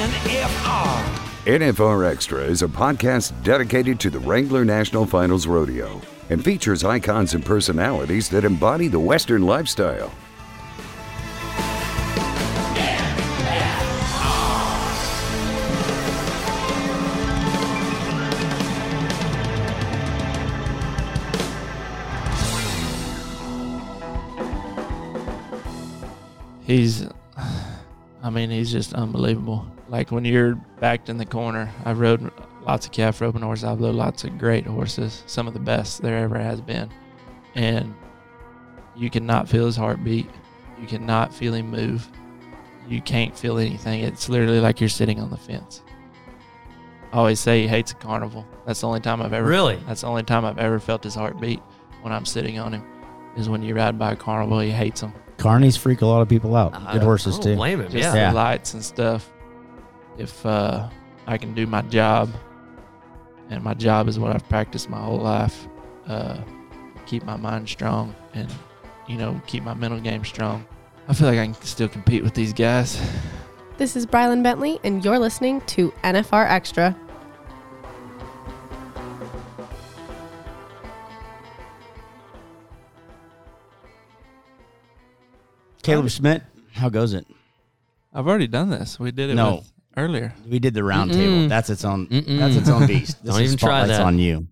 back to NFR. NFR Extra is a podcast dedicated to the Wrangler National Finals Rodeo and features icons and personalities that embody the Western lifestyle. He's, I mean, he's just unbelievable. Like when you're backed in the corner, I rode lots of calf roping horses. I've rode lots of great horses, some of the best there ever has been. And you cannot feel his heartbeat. You cannot feel him move. You can't feel anything. It's literally like you're sitting on the fence. I always say he hates a carnival. That's the only time I've ever Really? That's the only time I've ever felt his heartbeat when I'm sitting on him. Is when you ride by a carnival, he hates them. Carnies freak a lot of people out. I- Good horses I don't too. blame him. just Yeah. the Yeah. lights and stuff. If uh, I can do my job, and my job is what I've practiced my whole life, uh, keep my mind strong and you know keep my mental game strong. I feel like I can still compete with these guys. This is Brylan Bentley, and you're listening to NFR Extra. Caleb Smidt, how goes it? I've already done this. We did it No. with earlier. We did the round Mm-mm. table. That's its own. Mm-mm. That's its own beast. This Don't is even try spotlight's that. on you.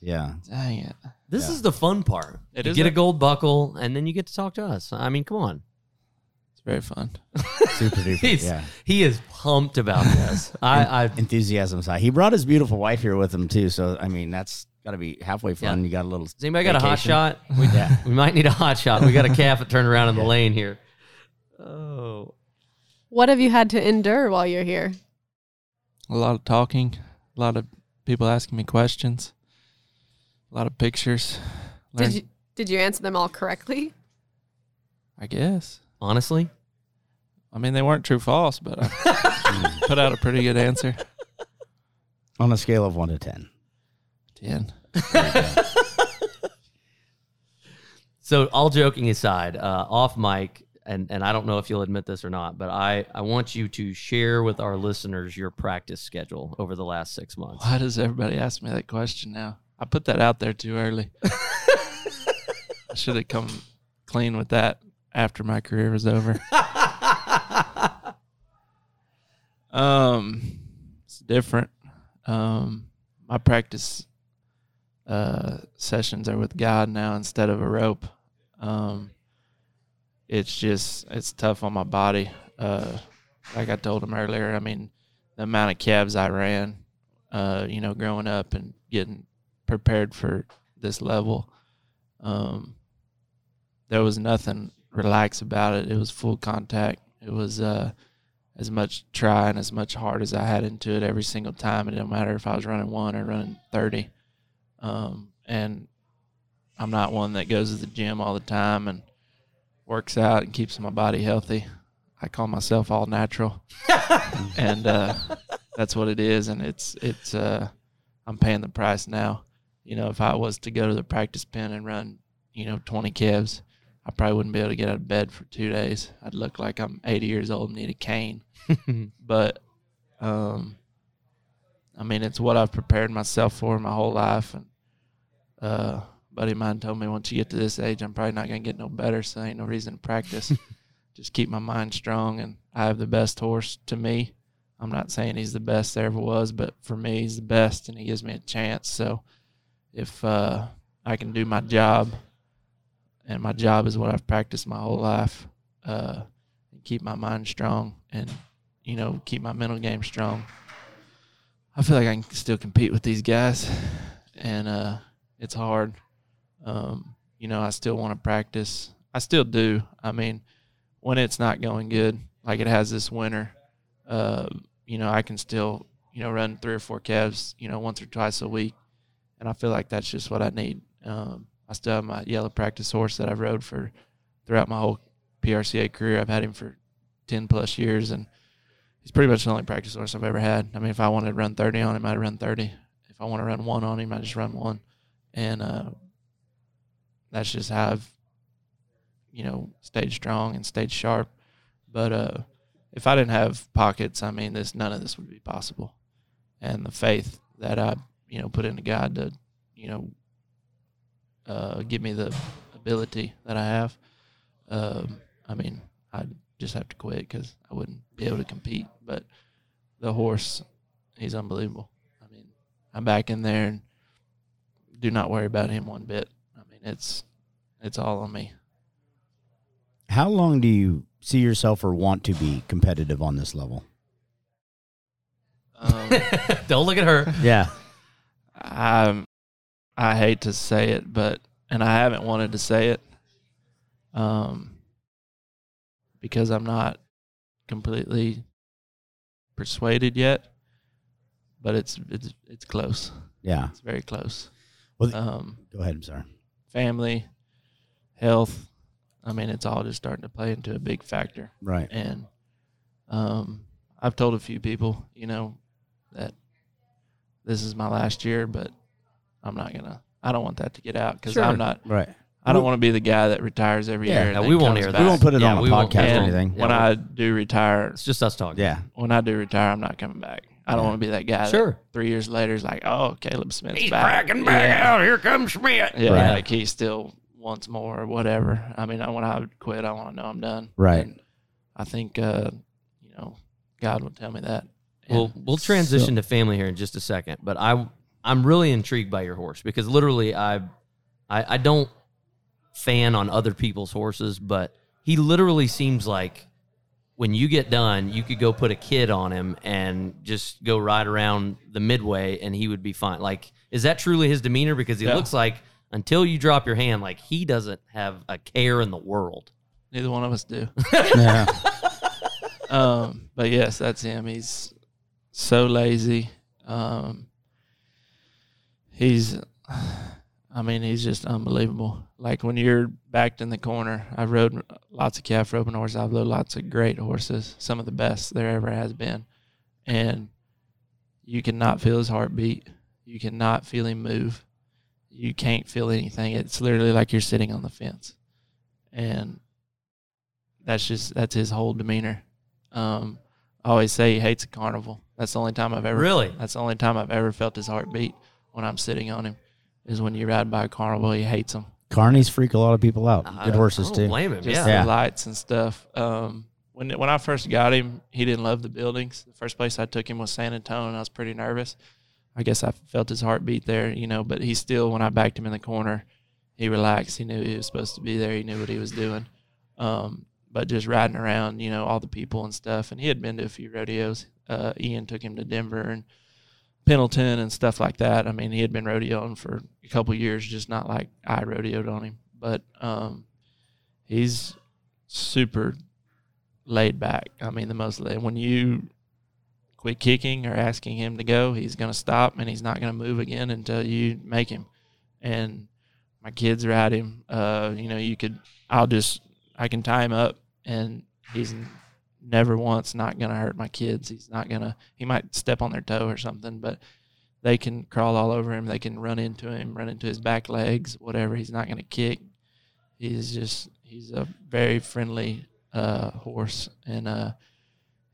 Yeah. Dang it! This Yeah. is the fun part. It you is get a- a gold buckle, and then you get to talk to us. I mean, come on. It's very fun. Super duper. He's, yeah. He is pumped about this. I, I Enthusiasm side. He brought his beautiful wife here with him too. So I mean, that's got to be halfway fun. Yeah. You got a little. Does anybody vacation? got a hot shot? We, yeah. we might need a hot shot. We got a calf that turned around in yeah. the lane here. Oh. What have you had to endure while you're here? A lot of talking, a lot of people asking me questions, a lot of pictures. Learned. Did you did you answer them all correctly? I guess. Honestly? I mean, they weren't true false, but I put out a pretty good answer. On a scale of 1 to 10. So, all joking aside, uh, off mic, and, and I don't know if you'll admit this or not, but I, I want you to share with our listeners your practice schedule over the last six months. Why does everybody ask me that question now? I put that out there too early. I should have come clean with that after my career was over. um, it's different. Um, my practice uh, sessions are with God now instead of a rope. Um, it's just it's tough on my body. Uh, like I told him earlier, I mean, the amount of calves I ran, uh, you know, growing up and getting prepared for this level, um, there was nothing relaxed about it. It was full contact. It was uh, as much try and as much heart as I had into it every single time. It didn't matter if I was running one or running thirty. Um, and I'm not one that goes to the gym all the time and works out and keeps my body healthy. I call myself all natural, and uh, that's what it is. And it's it's uh, I'm paying the price now. You know, if I was to go to the practice pen and run, you know, 20 calves, I probably wouldn't be able to get out of bed for two days. I'd look like I'm 80 years old and need a cane. but, um, I mean, it's what I've prepared myself for my whole life. And uh, a buddy of mine told me once you get to this age, I'm probably not going to get no better. So ain't no reason to practice. Just keep my mind strong. And I have the best horse to me. I'm not saying he's the best there ever was, but for me, he's the best, and he gives me a chance. So if uh, I can do my job, and my job is what I've practiced my whole life, uh, keep my mind strong, and you know, keep my mental game strong. I feel like I can still compete with these guys, and uh, it's hard. Um, you know, I still want to practice. I still do. I mean, when it's not going good, like it has this winter, uh, you know, I can still, you know, run three or four calves, you know, once or twice a week. And I feel like that's just what I need. Um, I still have my yellow practice horse that I've rode for throughout my whole PRCA career. I've had him for 10 plus years, and he's pretty much the only practice horse I've ever had. I mean, if I wanted to run 30 on him, I'd run 30. If I want to run one on him, I just run one. And uh, that's just how I've, you know, stayed strong and stayed sharp. But uh, if I didn't have pockets, I mean, this none of this would be possible. And the faith that I, you know, put into God to, you know, uh, give me the ability that I have. Um, I mean, I'd just have to quit because I wouldn't be able to compete. But the horse, he's unbelievable. I mean, I'm back in there and do not worry about him one bit. I mean, it's it's all on me. How long do you see yourself or want to be competitive on this level? Um, Don't look at her. Yeah. I I hate to say it, but and I haven't wanted to say it, um, because I'm not completely persuaded yet. But it's it's it's close. Yeah. It's very close. Well, the- Um, Go ahead. I'm sorry. family, health. I mean, it's all just starting to play into a big factor. Right. And um, I've told a few people, you know, that this is my last year, but I'm not gonna. I don't want that to get out because Sure. I'm not. Right. I don't want to be the guy that retires every Yeah. year. and Yeah, then we won't comes hear back. We won't put it Yeah, on a we won't- podcast or And anything. When I do retire, It's just us talking. Yeah. when I do retire, I'm not coming back. I don't Yeah. want to be that guy. Sure. That three years later is like, oh, Caleb Smidt's He's back. cracking back Yeah. out. Here comes Smidt. Yeah, Right. like he still wants more or whatever. I mean, I- when I would quit, I want to know I'm done. Right. And I think, uh, you know, God will tell me that. We'll we'll transition to family here in just a second, but I I'm really intrigued by your horse because literally I I, I don't fan on other people's horses, but he literally seems like when you get done, you could go put a kid on him and just go ride around the midway and he would be fine. Like, is that truly his demeanor? Because he Yeah. looks like until you drop your hand, like he doesn't have a care in the world. neither one of us do. yeah. um, but yes, that's him. He's so lazy. Um, he's, I mean, he's just unbelievable. Like when you're backed in the corner, I've rode lots of calf roping horses. I've rode lots of great horses, some of the best there ever has been, and you cannot feel his heartbeat. You cannot feel him move. You can't feel anything. It's literally like you're sitting on the fence, and that's just that's his whole demeanor. Um, I always say he hates a carnival. That's the only time I've ever Really? That's the only time I've ever felt his heartbeat when I'm sitting on him. Is when you ride by a carnival, he hates them. Carnies freak a lot of people out. I- Good horses I don't too. Blame him. Just yeah. the lights and stuff. Um, when when I first got him, he didn't love the buildings. The first place I took him was San Antonio, I was pretty nervous. I guess I felt his heartbeat there, you know. But he still, when I backed him in the corner, he relaxed. He knew he was supposed to be there. He knew what he was doing. Um, but just riding around, you know, all the people and stuff. And he had been to a few rodeos. Uh, Ian took him to Denver and Pendleton and stuff like that. I mean, he had been rodeoing for a couple years, just not like I rodeoed on him. But um, he's super laid back. I mean, the most laid. When you quit kicking or asking him to go, he's going to stop and he's not going to move again until you make him. And my kids ride him. Uh, you know, you could, I'll just, I can tie him up and he's never once not going to hurt my kids. He's not going to, he might step on their toe or something, but they can crawl all over him. They can run into him, run into his back legs, whatever. He's not going to kick. He's just, he's a very friendly uh, horse. And uh,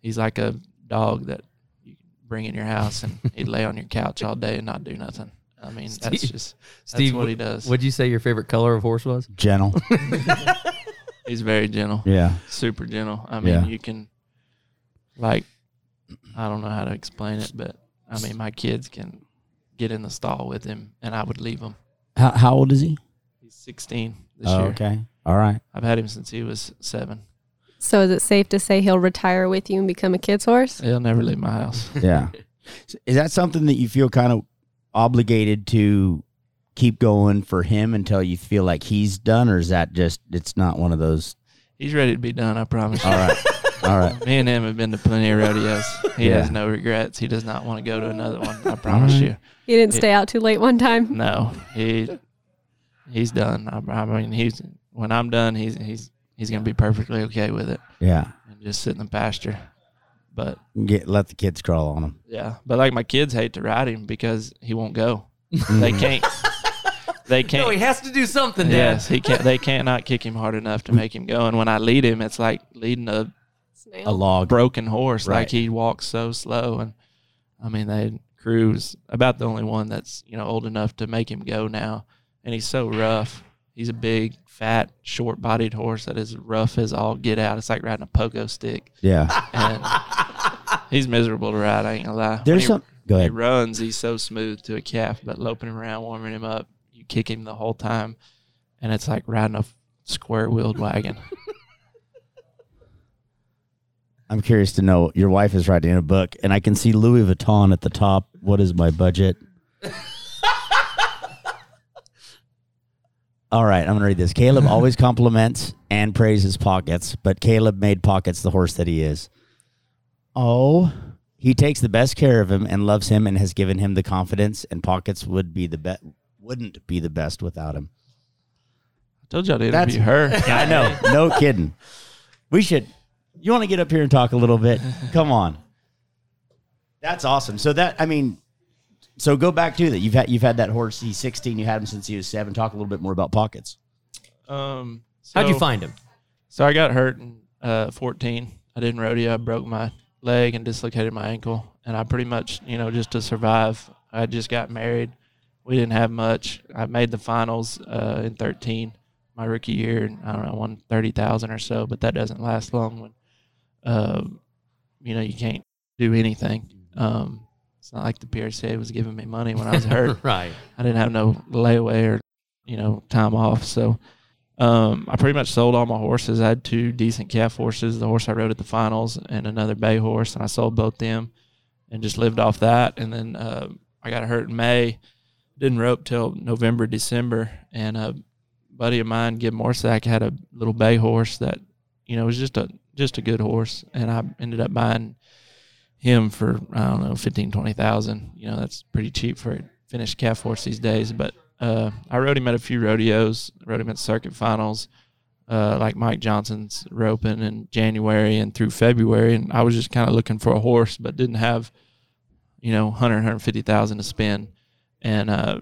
he's like a dog that you bring in your house and he'd lay on your couch all day and not do nothing. I mean, that's Steve- just, that's Steve, what he does. What'd you say your favorite color of horse was? Gentle. He's very gentle. yeah. super gentle. I mean, Yeah. you can, like, I don't know how to explain it, but I mean, my kids can get in the stall with him, and I would leave him. How, how old is he? He's 16 this Oh, year. okay. All right. I've had him since he was seven. So is it safe to say he'll retire with you and become a kid's horse? He'll never leave my house. Yeah. is that something that you feel kind of obligated to keep going for him until you feel like he's done, or is that just it's not one of those? He's ready to be done. I promise you. All right. All right. Me and him have been to plenty of rodeos. He Yeah. has no regrets. He does not want to go to another one. I promise right. you. He didn't Yeah. stay out too late one time. No, he he's done. I, I mean, he's when I'm done, he's he's he's gonna be perfectly okay with it Yeah. and just sit in the pasture. But Get let the kids crawl on him. Yeah, but like my kids hate to ride him because he won't go. they can't. They can't. No, he has to do something, Dad. yes, he can't. They can't not kick him hard enough to make him go. And when I lead him, it's like leading a Snail. a log. broken horse. Right. Like he walks so slow, and I mean, they Cruz about the only one that's you know old enough to make him go now, and he's so rough. He's a big, fat, short-bodied horse that is rough as all get out. It's like riding a pogo stick, Yeah. and he's miserable to ride. I ain't gonna lie. There's he- some. Go ahead. he runs, he's so smooth to a calf, but loping him around, warming him up, you kick him the whole time, and it's like riding a square-wheeled wagon. I'm curious to know. Your wife is writing a book, and I can see Louis Vuitton at the top. What is my budget? All right, I'm going to read this. Caleb always compliments and praises Pockets, but Caleb made Pockets the horse that he is. Oh, he takes the best care of him and loves him and has given him the confidence. And Pockets would be the best. Wouldn't be the best without him. I told y'all to That's- interview her. I know. No kidding. We should. You want to get up here and talk a little bit? Come on. That's awesome. So that I mean, so go back to that. You've had you've had that horse. He's 16. You had him since he was seven. Talk a little bit more about pockets. Um, How'd you find him? So I got hurt in uh, 14. I didn't rodeo. I broke my leg and dislocated my ankle. And I pretty much, you know, just to survive, I just got married. We didn't have much. I made the finals uh, in 13, my rookie year. And I don't know, won 30,000 or so, but that doesn't last long when, uh, you know, you can't do anything. Um, it's not like the PRCA was giving me money when I was hurt. right. I didn't have no layaway or you know time off, so um, I pretty much sold all my horses. I had two decent calf horses, the horse I rode at the finals, and another bay horse, and I sold both them, and just lived off that. And then uh, I got hurt in May, didn't rope till November, December, and a buddy of mine, Gib Morsack, had a little bay horse that you know was just a just a good horse, and I ended up buying him for I don't know fifteen twenty thousand. You know that's pretty cheap for a finished calf horse these days. But uh, I rode him at a few rodeos, rode him at circuit finals, uh, like Mike Johnson's roping in January and through February, and I was just kind of looking for a horse, but didn't have you know 100 150,000 to spend. And uh,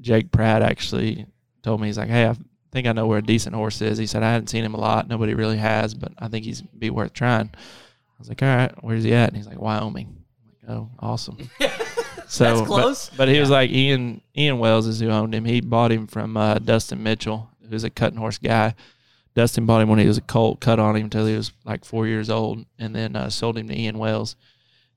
Jake Pratt actually told me he's like, hey, I think I know where a decent horse is. He said I hadn't seen him a lot, nobody really has, but I think he's be worth trying. I was like, all right, where's he at? And he's like, Wyoming. I'm like, oh, awesome. so That's but- close. But, he was like Ian Ian Wells is who owned him. He bought him from uh, Dustin Mitchell, who's a cutting horse guy. Dustin bought him when he was a colt, cut on him until he was like four years old, and then uh, sold him to Ian Wells.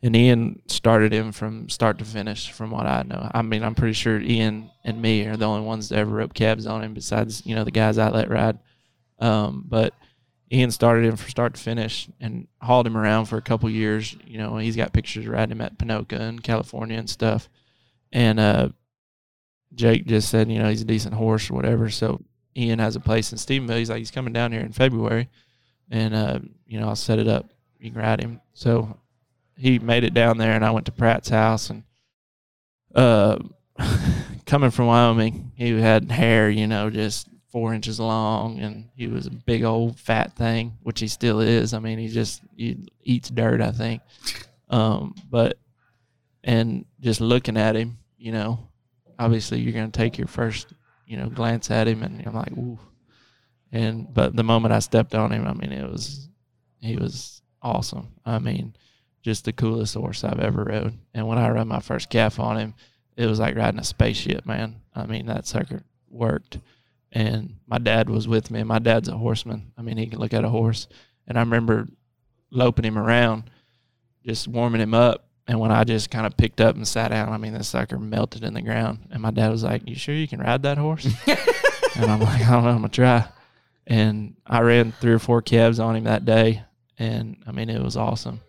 And Ian started him from start to finish, from what I know. I mean, I'm pretty sure Ian and me are the only ones that ever rope cabs on him, besides you know the guys I let ride. Um, but Ian started him from start to finish and hauled him around for a couple years. You know, he's got pictures riding him at Pinoca in California and stuff. And uh, Jake just said, you know, he's a decent horse or whatever. So Ian has a place in Stephenville. He's like, he's coming down here in February, and uh, you know, I'll set it up. You can ride him. So he made it down there, and I went to Pratt's house, and uh, coming from Wyoming, he had hair, you know, just four inches long, and he was a big old fat thing, which he still is. I mean, he just he eats dirt, I think. Um, but and just looking at him, you know, obviously you're gonna take your first, you know, glance at him, and I'm like, ooh. And but the moment I stepped on him, I mean, it was he was awesome. I mean, just the coolest horse I've ever rode. And when I rode my first calf on him, it was like riding a spaceship, man. I mean, that sucker worked. And my dad was with me. And my dad's a horseman. I mean, he can look at a horse. And I remember loping him around, just warming him up. And when I just kind of picked up and sat down, I mean, the sucker melted in the ground. And my dad was like, You sure you can ride that horse? and I'm like, I don't know, I'm going to try. And I ran three or four calves on him that day. And I mean, it was awesome.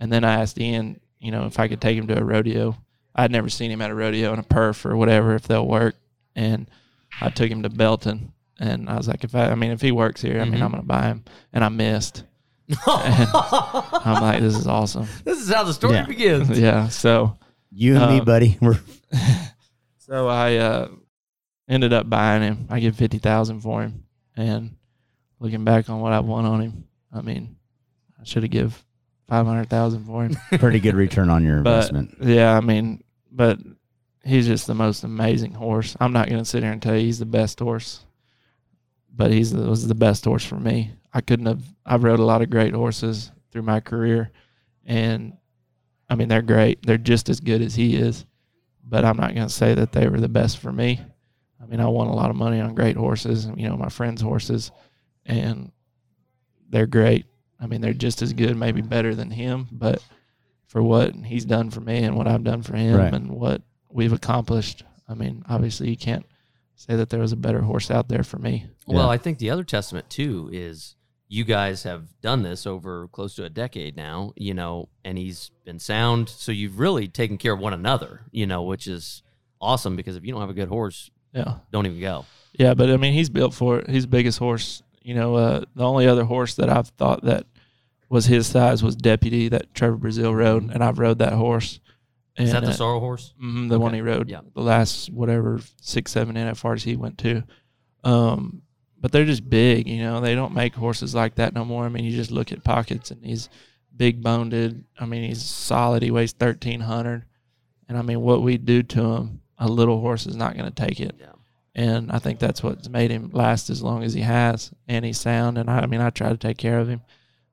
And then I asked Ian, you know, if I could take him to a rodeo. I'd never seen him at a rodeo in a perf or whatever, if they'll work. And I took him to Belton. And I was like, if I, I mean, if he works here, I mean, I'm going to buy him. And I missed. And I'm like, this is awesome. This is how the story Yeah. begins. Yeah. So, You and me, Um, buddy. We're so I uh, ended up buying him. I give fifty thousand for him, and looking back on what I won on him, I mean, I should have give five hundred thousand for him. pretty good return on your But investment. yeah, I mean, but he's just the most amazing horse. I'm not going to sit here and tell you he's the best horse, but he's the, was the best horse for me. I couldn't have. I've rode a lot of great horses through my career, and I mean they're great. They're just as good as he is, but I'm not going to say that they were the best for me. I mean, I won a lot of money on great horses, you know, my friends' horses, and they're great. I mean, they're just as good, maybe better than him, but for what he's done for me and what I've done for him Right. and what we've accomplished, I mean, obviously you can't say that there was a better horse out there for me. Well, Yeah. I think the other testament too is you guys have done this over close to a decade now, you know, and he's been sound. So you've really taken care of one another, you know, which is awesome because if you don't have a good horse, Yeah. don't even go. Yeah, but I mean, he's built for it. He's the biggest horse. You know, uh, the only other horse that I've thought that was his size was Deputy that Trevor Brazile rode, and I've rode that horse. And, Is that the uh, sorrel horse? mhm, the one he rode Yeah. the last whatever six, seven NFRs he went to. Um, but they're just big. You know, they don't make horses like that no more. I mean, you just look at pockets, and he's big boned. I mean, he's solid. He weighs thirteen hundred, and I mean, what we do to him, a little horse is not going to take it Yeah. And I think that's what's made him last as long as he has. And he's sound, and I, I mean, I try to take care of him,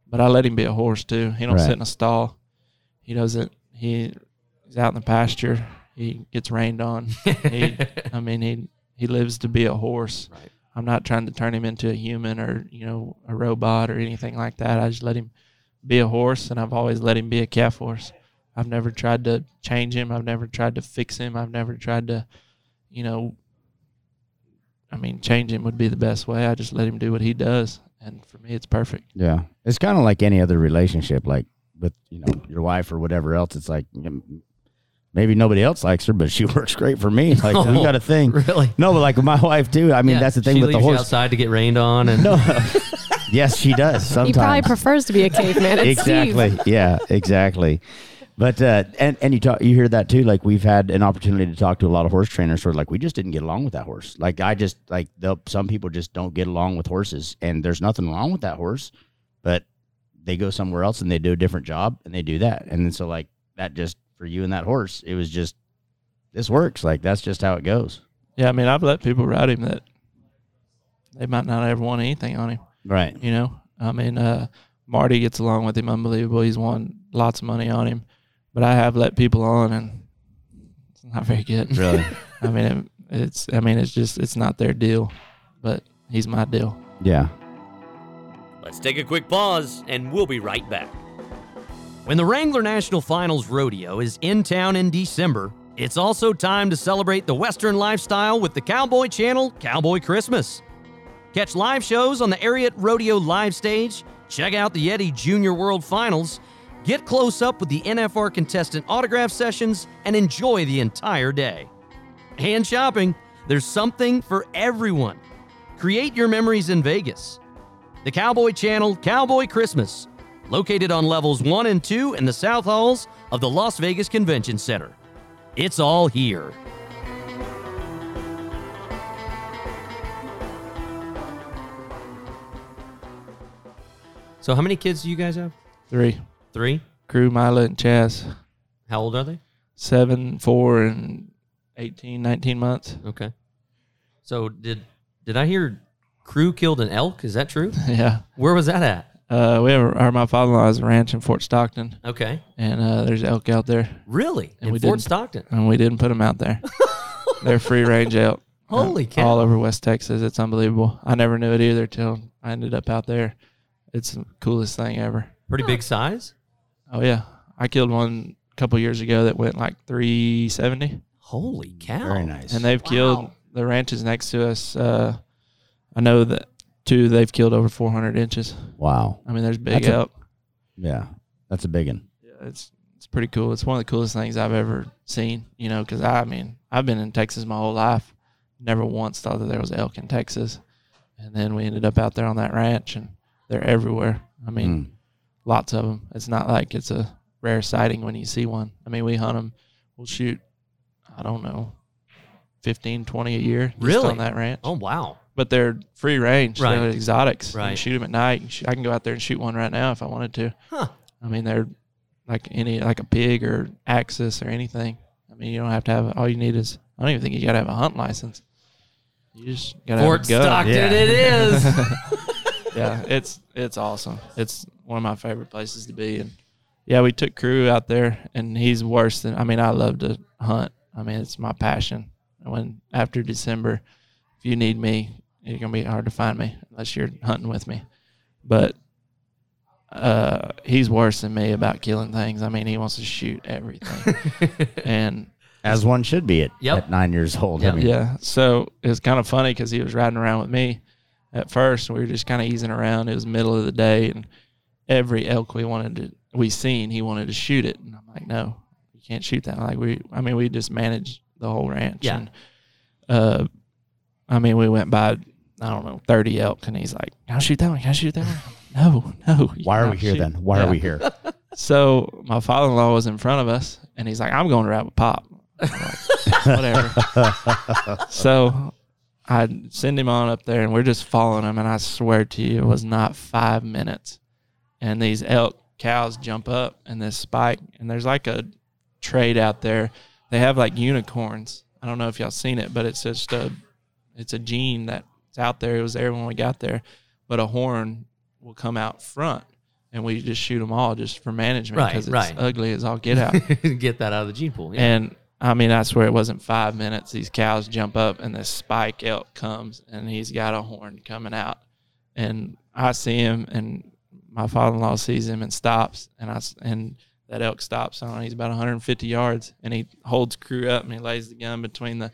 but I let him be a horse too. He don't Right. sit in a stall. He doesn't. He he's out in the pasture. He gets rained on. He, I mean, he he lives to be a horse. Right. I'm not trying to turn him into a human or you know a robot or anything like that. I just let him be a horse, and I've always let him be a calf horse. I've never tried to change him. I've never tried to fix him. I've never tried to, you know, I mean, change him would be the best way. I just let him do what he does, and for me, it's perfect. Yeah, it's kind of like any other relationship, like with you know your wife or whatever else. It's like you know, maybe nobody else likes her, but she works great for me. Like we Oh, got a thing. Really? No, but like my wife too. I mean, Yeah, that's the thing she with the leaves you horse. outside to get rained on, and No, yes, she does sometimes. He probably prefers to be a caveman. It's exactly. Steve. Yeah, exactly. But uh, and and you talk, you hear that too. Like we've had an opportunity to talk to a lot of horse trainers who are like, we just didn't get along with that horse. Like I just like some people just don't get along with horses, and there's nothing wrong with that horse, but they go somewhere else and they do a different job and they do that, and then so like that just for you and that horse, it was just this works. Like that's just how it goes. Yeah, I mean, I've let people ride him that they might not ever want anything on him. Right. You know, I mean, uh, Marty gets along with him unbelievable. He's won lots of money on him, but I have let people on, and it's not very good. Really. I mean, it, it's I mean, it's just it's not their deal, but he's my deal. yeah. Let's take a quick pause and we'll be right back. When the Wrangler National Finals Rodeo is in town in December, it's also time to celebrate the Western lifestyle with the Cowboy Channel Cowboy Christmas. Catch live shows on the Ariat Rodeo live stage, check out the Yeti Junior World Finals, get close up with the NFR contestant autograph sessions, and enjoy the entire day. And shopping, there's something for everyone. Create your memories in Vegas. The Cowboy Channel Cowboy Christmas, located on levels 1 and 2 in the South Halls of the Las Vegas Convention Center. It's all here. So, how many kids do you guys have? Three Three. Crew, Mila, and Chaz, How old are they? seven, four, and 18, 19 months. Okay. So, did did I hear crew killed an elk? Is that true? yeah. Where was that at? Uh, we have our, my father-in-law has a ranch in Fort Stockton, Okay. and uh, there's elk out there, Really? And In we Fort didn't- Stockton. and we didn't put them out there. They're free range elk. uh, Holy cow. All over West Texas. It's unbelievable. I never knew it either till I ended up out there. It's the coolest thing ever. Pretty big size? Oh yeah, I killed one a couple years ago that went like 370, Holy cow. Very nice. and they've killed the ranches next to us. Uh, I know that two they've killed over 400 inches. wow. I mean, there's big That's a- elk. Yeah. That's a big one. Yeah, it's it's pretty cool. It's one of the coolest things I've ever seen. You know, because I mean, I've been in Texas my whole life. Never once thought that there was elk in Texas, and then we ended up out there on that ranch, and they're everywhere. I mean, Mm. Lots of them. It's not like it's a rare sighting when you see one. I mean, we hunt them. We'll shoot. I don't know, 15, 20 a year. just Really? on that ranch. Oh, wow. But they're free range. Right. They're exotics. You Right. can shoot them at night. You I can go out there and shoot one right now if I wanted to. Huh. I mean, they're like any like a pig or axis or anything. I mean, you don't have to have. All you need is. I don't even think you got to have a hunt license. You just got to Fort have a gun. Stockton Yeah. it is. yeah, it's it's awesome. It's one of my favorite places to be, and yeah, we took crew out there, and he's worse than. I mean, I love to hunt. I mean, it's my passion. And when after December, if you need me, it's gonna be hard to find me unless you're hunting with me. But uh, he's worse than me about killing things. I mean, he wants to shoot everything, and As one should be at, Yep. at nine years old. Yep. I mean, yeah. So it's kind of funny because he was riding around with me at first. And We were just kind of easing around. It was middle of the day, and every elk we wanted to we seen, he wanted to shoot it, and I'm like, no, you can't shoot that. Like we, I mean, we just managed the whole ranch. Yeah. And, uh, I mean, we went by. I don't know, 30 elk, and he's like, Can I shoot that one? Can I shoot that one? No, no. Why are we here shoot." then? Why Yeah. are we here? So my father-in-law was in front of us, and he's like, "I'm going to ride a Pop." Like, Whatever. so I send him on up there, and we're just following him. And I swear to you, it was not five minutes, and these elk cows jump up and this spike, and there's like a trade out there. They have like unicorns. I don't know if y'all seen it, but it's just a, it's a gene that's out there. It was there when we got there, but a horn will come out front, and we just shoot them all just for management Right, because it's right. ugly as all get out. Get that out of the gene pool. Yeah. And I mean, I swear it wasn't five minutes. These cows jump up, and this spike elk comes, and he's got a horn coming out. And I see him, and my father-in-law sees him and stops, and I and that elk stops. I don't know, he's about 150 yards, and he holds crew up, and he lays the gun between the.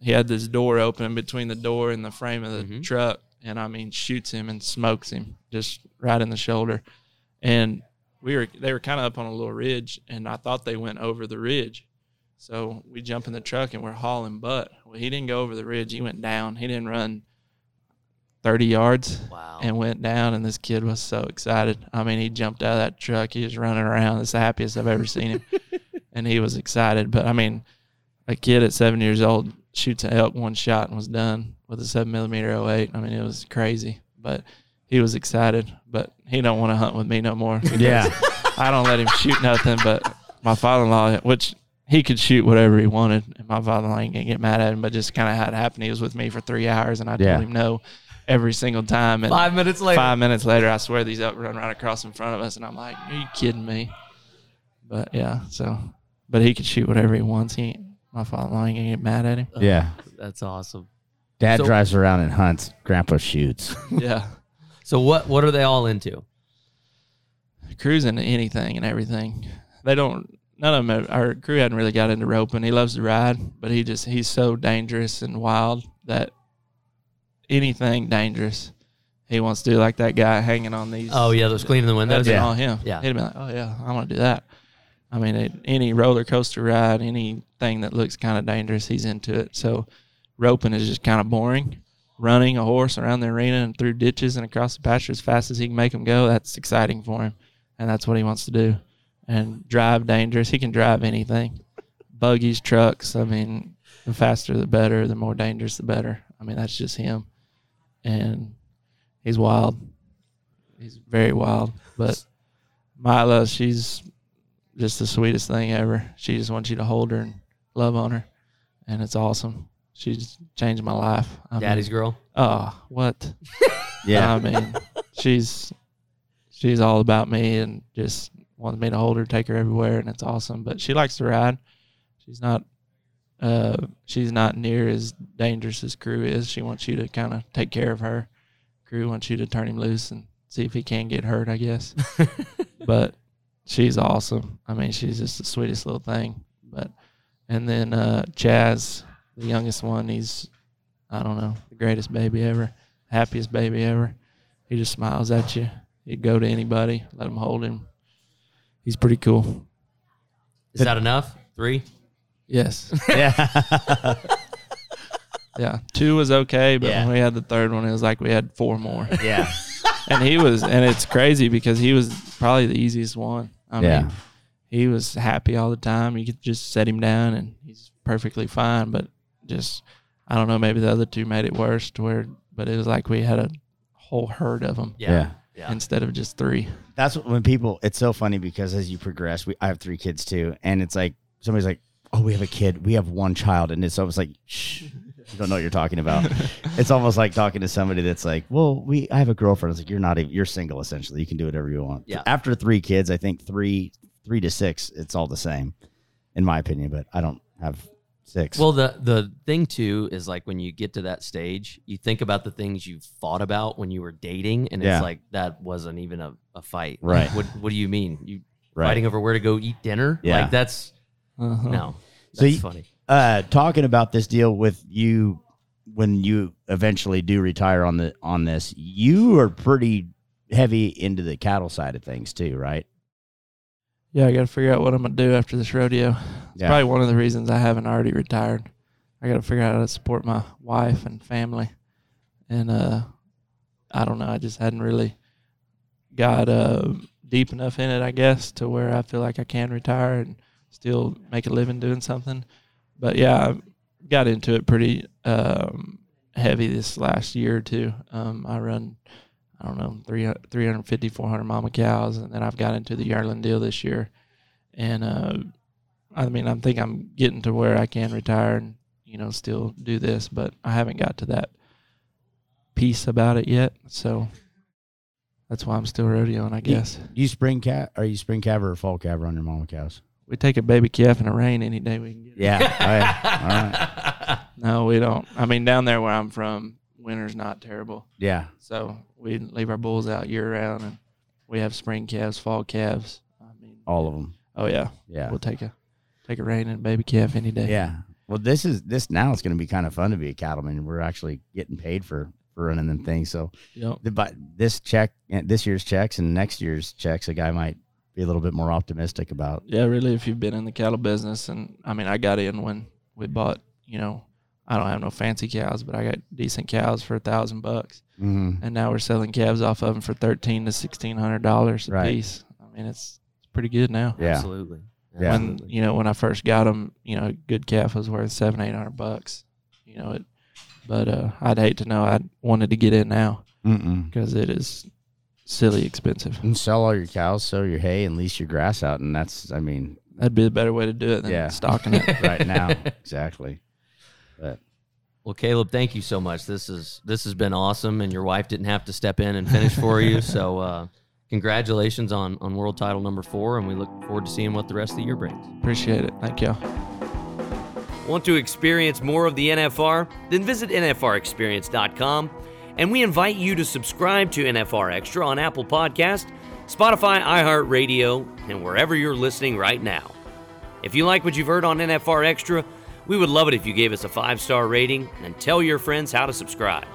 He had this door open between the door and the frame of the Mhm. truck, and I mean, shoots him and smokes him just right in the shoulder. And we were they were kind of up on a little ridge, and I thought they went over the ridge. So we jump in the truck and we're hauling butt. Well, he didn't go over the ridge. He went down. He didn't run 30 yards wow. and went down. And this kid was so excited. I mean, he jumped out of that truck. He was running around. It's the happiest I've ever seen him. and he was excited. But I mean, a kid at seven years old shoots an elk one shot and was done with a seven millimeter 08. I mean, it was crazy. But he was excited. But he don't want to hunt with me no more. Yeah. I don't let him shoot nothing. But my father-in-law, which he could shoot whatever he wanted, and my father-in-law ain't gonna get mad at him. But just kind of how it happened. He was with me for three hours, and I Yeah. told him no every single time. And Five minutes later. Five minutes later, I swear these elk run right across in front of us, and I'm like, "Are you kidding me?" But yeah, so but he can shoot whatever he wants. He ain't, my father-in-law ain't gonna get mad at him. yeah. Uh, that's awesome. Dad So- drives around and hunts. Grandpa shoots. yeah, So what what are they all into? cruising anything and everything. They don't. None of them. Our crew hadn't really got into roping. He loves to ride, but he just he's so dangerous and wild that anything dangerous he wants to do. Like that guy hanging on these. Oh yeah, those cleaning the windows. Yeah. all him. Yeah. He'd be like, oh yeah, I want to do that. I mean, it, any roller coaster ride, anything that looks kind of dangerous, he's into it. So roping is just kind of boring. Running a horse around the arena and through ditches and across the pasture as fast as he can make him go, that's exciting for him, and that's what he wants to do. And drive dangerous. He can drive anything, buggies, trucks. I mean, the faster the better. The more dangerous the better. I mean, that's just him, and he's wild. He's very wild. But Mila, she's just the sweetest thing ever. She just wants you to hold her and love on her, and it's awesome. She's changed my life. I Daddy's mean, girl. oh, what? Yeah. I mean, she's she's all about me and just wants me to hold her, take her everywhere, and it's awesome. But she likes to ride. She's not uh she's not near as dangerous as Crew is. She wants you to kind of take care of her. Crew wants you to turn him loose and see if he can get hurt, I guess. but she's awesome. I mean, she's just the sweetest little thing. But and then uh Chaz, the youngest one, he's I don't know, the greatest baby ever, happiest baby ever. He just smiles at you. He'd go to anybody, let him hold him. He's pretty cool. Is that enough? Three. Yes. yeah. Yeah. Two was okay, but Yeah. when we had the third one, it was like we had four more. yeah. and he was, and it's crazy because he was probably the easiest one. I Yeah. mean, he was happy all the time. You could just set him down and he's perfectly fine. But just, I don't know, maybe the other two made it worse to where, but it was like we had a whole herd of them Yeah. Yeah. Yeah. instead of just three. That's what, when people. It's so funny because as you progress, we I have three kids too, and it's like somebody's like, "Oh, we have a kid. We have one child," and it's always like, "Shh, you don't know what you're talking about. it's almost like talking to somebody that's like, "Well, we I have a girlfriend." It's like you're not even you're single essentially. You can do whatever you want. Yeah. After three kids, I think three three to six, it's all the same, in my opinion. But I don't have six. Well, the the thing too is like when you get to that stage, you think about the things you've thought about when you were dating, and Yeah. it's like that wasn't even a, a fight. Right. Like, what What do you mean? You Right. fighting over where to go eat dinner? Yeah. Like that's Uh-huh. no. That's So you- funny. uh, talking about this deal with you when you eventually do retire on the on this, you are pretty heavy into the cattle side of things too, right? Yeah, I got to figure out what I'm gonna do after this rodeo. It's Yeah. probably one of the reasons I haven't already retired. I got to figure out how to support my wife and family, and uh, I don't know. I just hadn't really got uh deep enough in it, I guess, to where I feel like I can retire and still make a living doing something. But yeah, I got into it pretty um, heavy this last year or two. Um, I run I don't know, 300, 350, 400 mama cows. And then I've got into the yearling deal this year. And, uh, I mean, I think I'm getting to where I can retire and, you know, still do this, but I haven't got to that piece about it yet. So that's why I'm still rodeoing, I guess. You spring cat? Are you spring calf or fall calf on your mama cows? We take a baby calf in the rain any day we can get. Oh, yeah. All right. All right. No, we don't. I mean, down there where I'm from, winter's not terrible. Yeah. So we leave our bulls out year round and we have spring calves, fall calves. I mean, All of them. oh yeah, Yeah. we'll take a take a rain and a baby calf any day. Yeah. Well, this is this now. It's going to be kind of fun to be a cattleman. We're actually getting paid for for running them things. So, Yep. the, but this check, eh, this year's checks and next year's checks, a guy might be a little bit more optimistic about. Yeah, really. If you've been in the cattle business, and I mean, I got in when we bought. You know, I don't have no fancy cows, but I got decent cows for a thousand bucks, Mm-hmm. and now we're selling calves off of them for thirteen to sixteen hundred dollars a Right. piece. I mean, it's it's pretty good now. Yeah. Absolutely. Yeah. When Absolutely. you know when I first got them, you know, a good calf was worth seven eight hundred bucks. You know it, but uh, I'd hate to know. I wanted to get in now Mm-mm. because it is silly expensive. And sell all your cows, sow your hay, and lease your grass out, and that's, I mean, That'd be a better way to do it than Yeah. stocking it. right now, exactly. But Well, Caleb, thank you so much. This is this has been awesome, and your wife didn't have to step in and finish for you. So, uh, congratulations on on world title number four, and we look forward to seeing what the rest of the year brings. Appreciate it. Thank y'all. Want to experience more of the NFR? Then visit NFRExperience.com and we invite you to subscribe to NFR Extra on Apple Podcast, Spotify, iHeartRadio, and wherever you're listening right now. If you like what you've heard on NFR Extra, we would love it if you gave us a five star rating and tell your friends how to subscribe.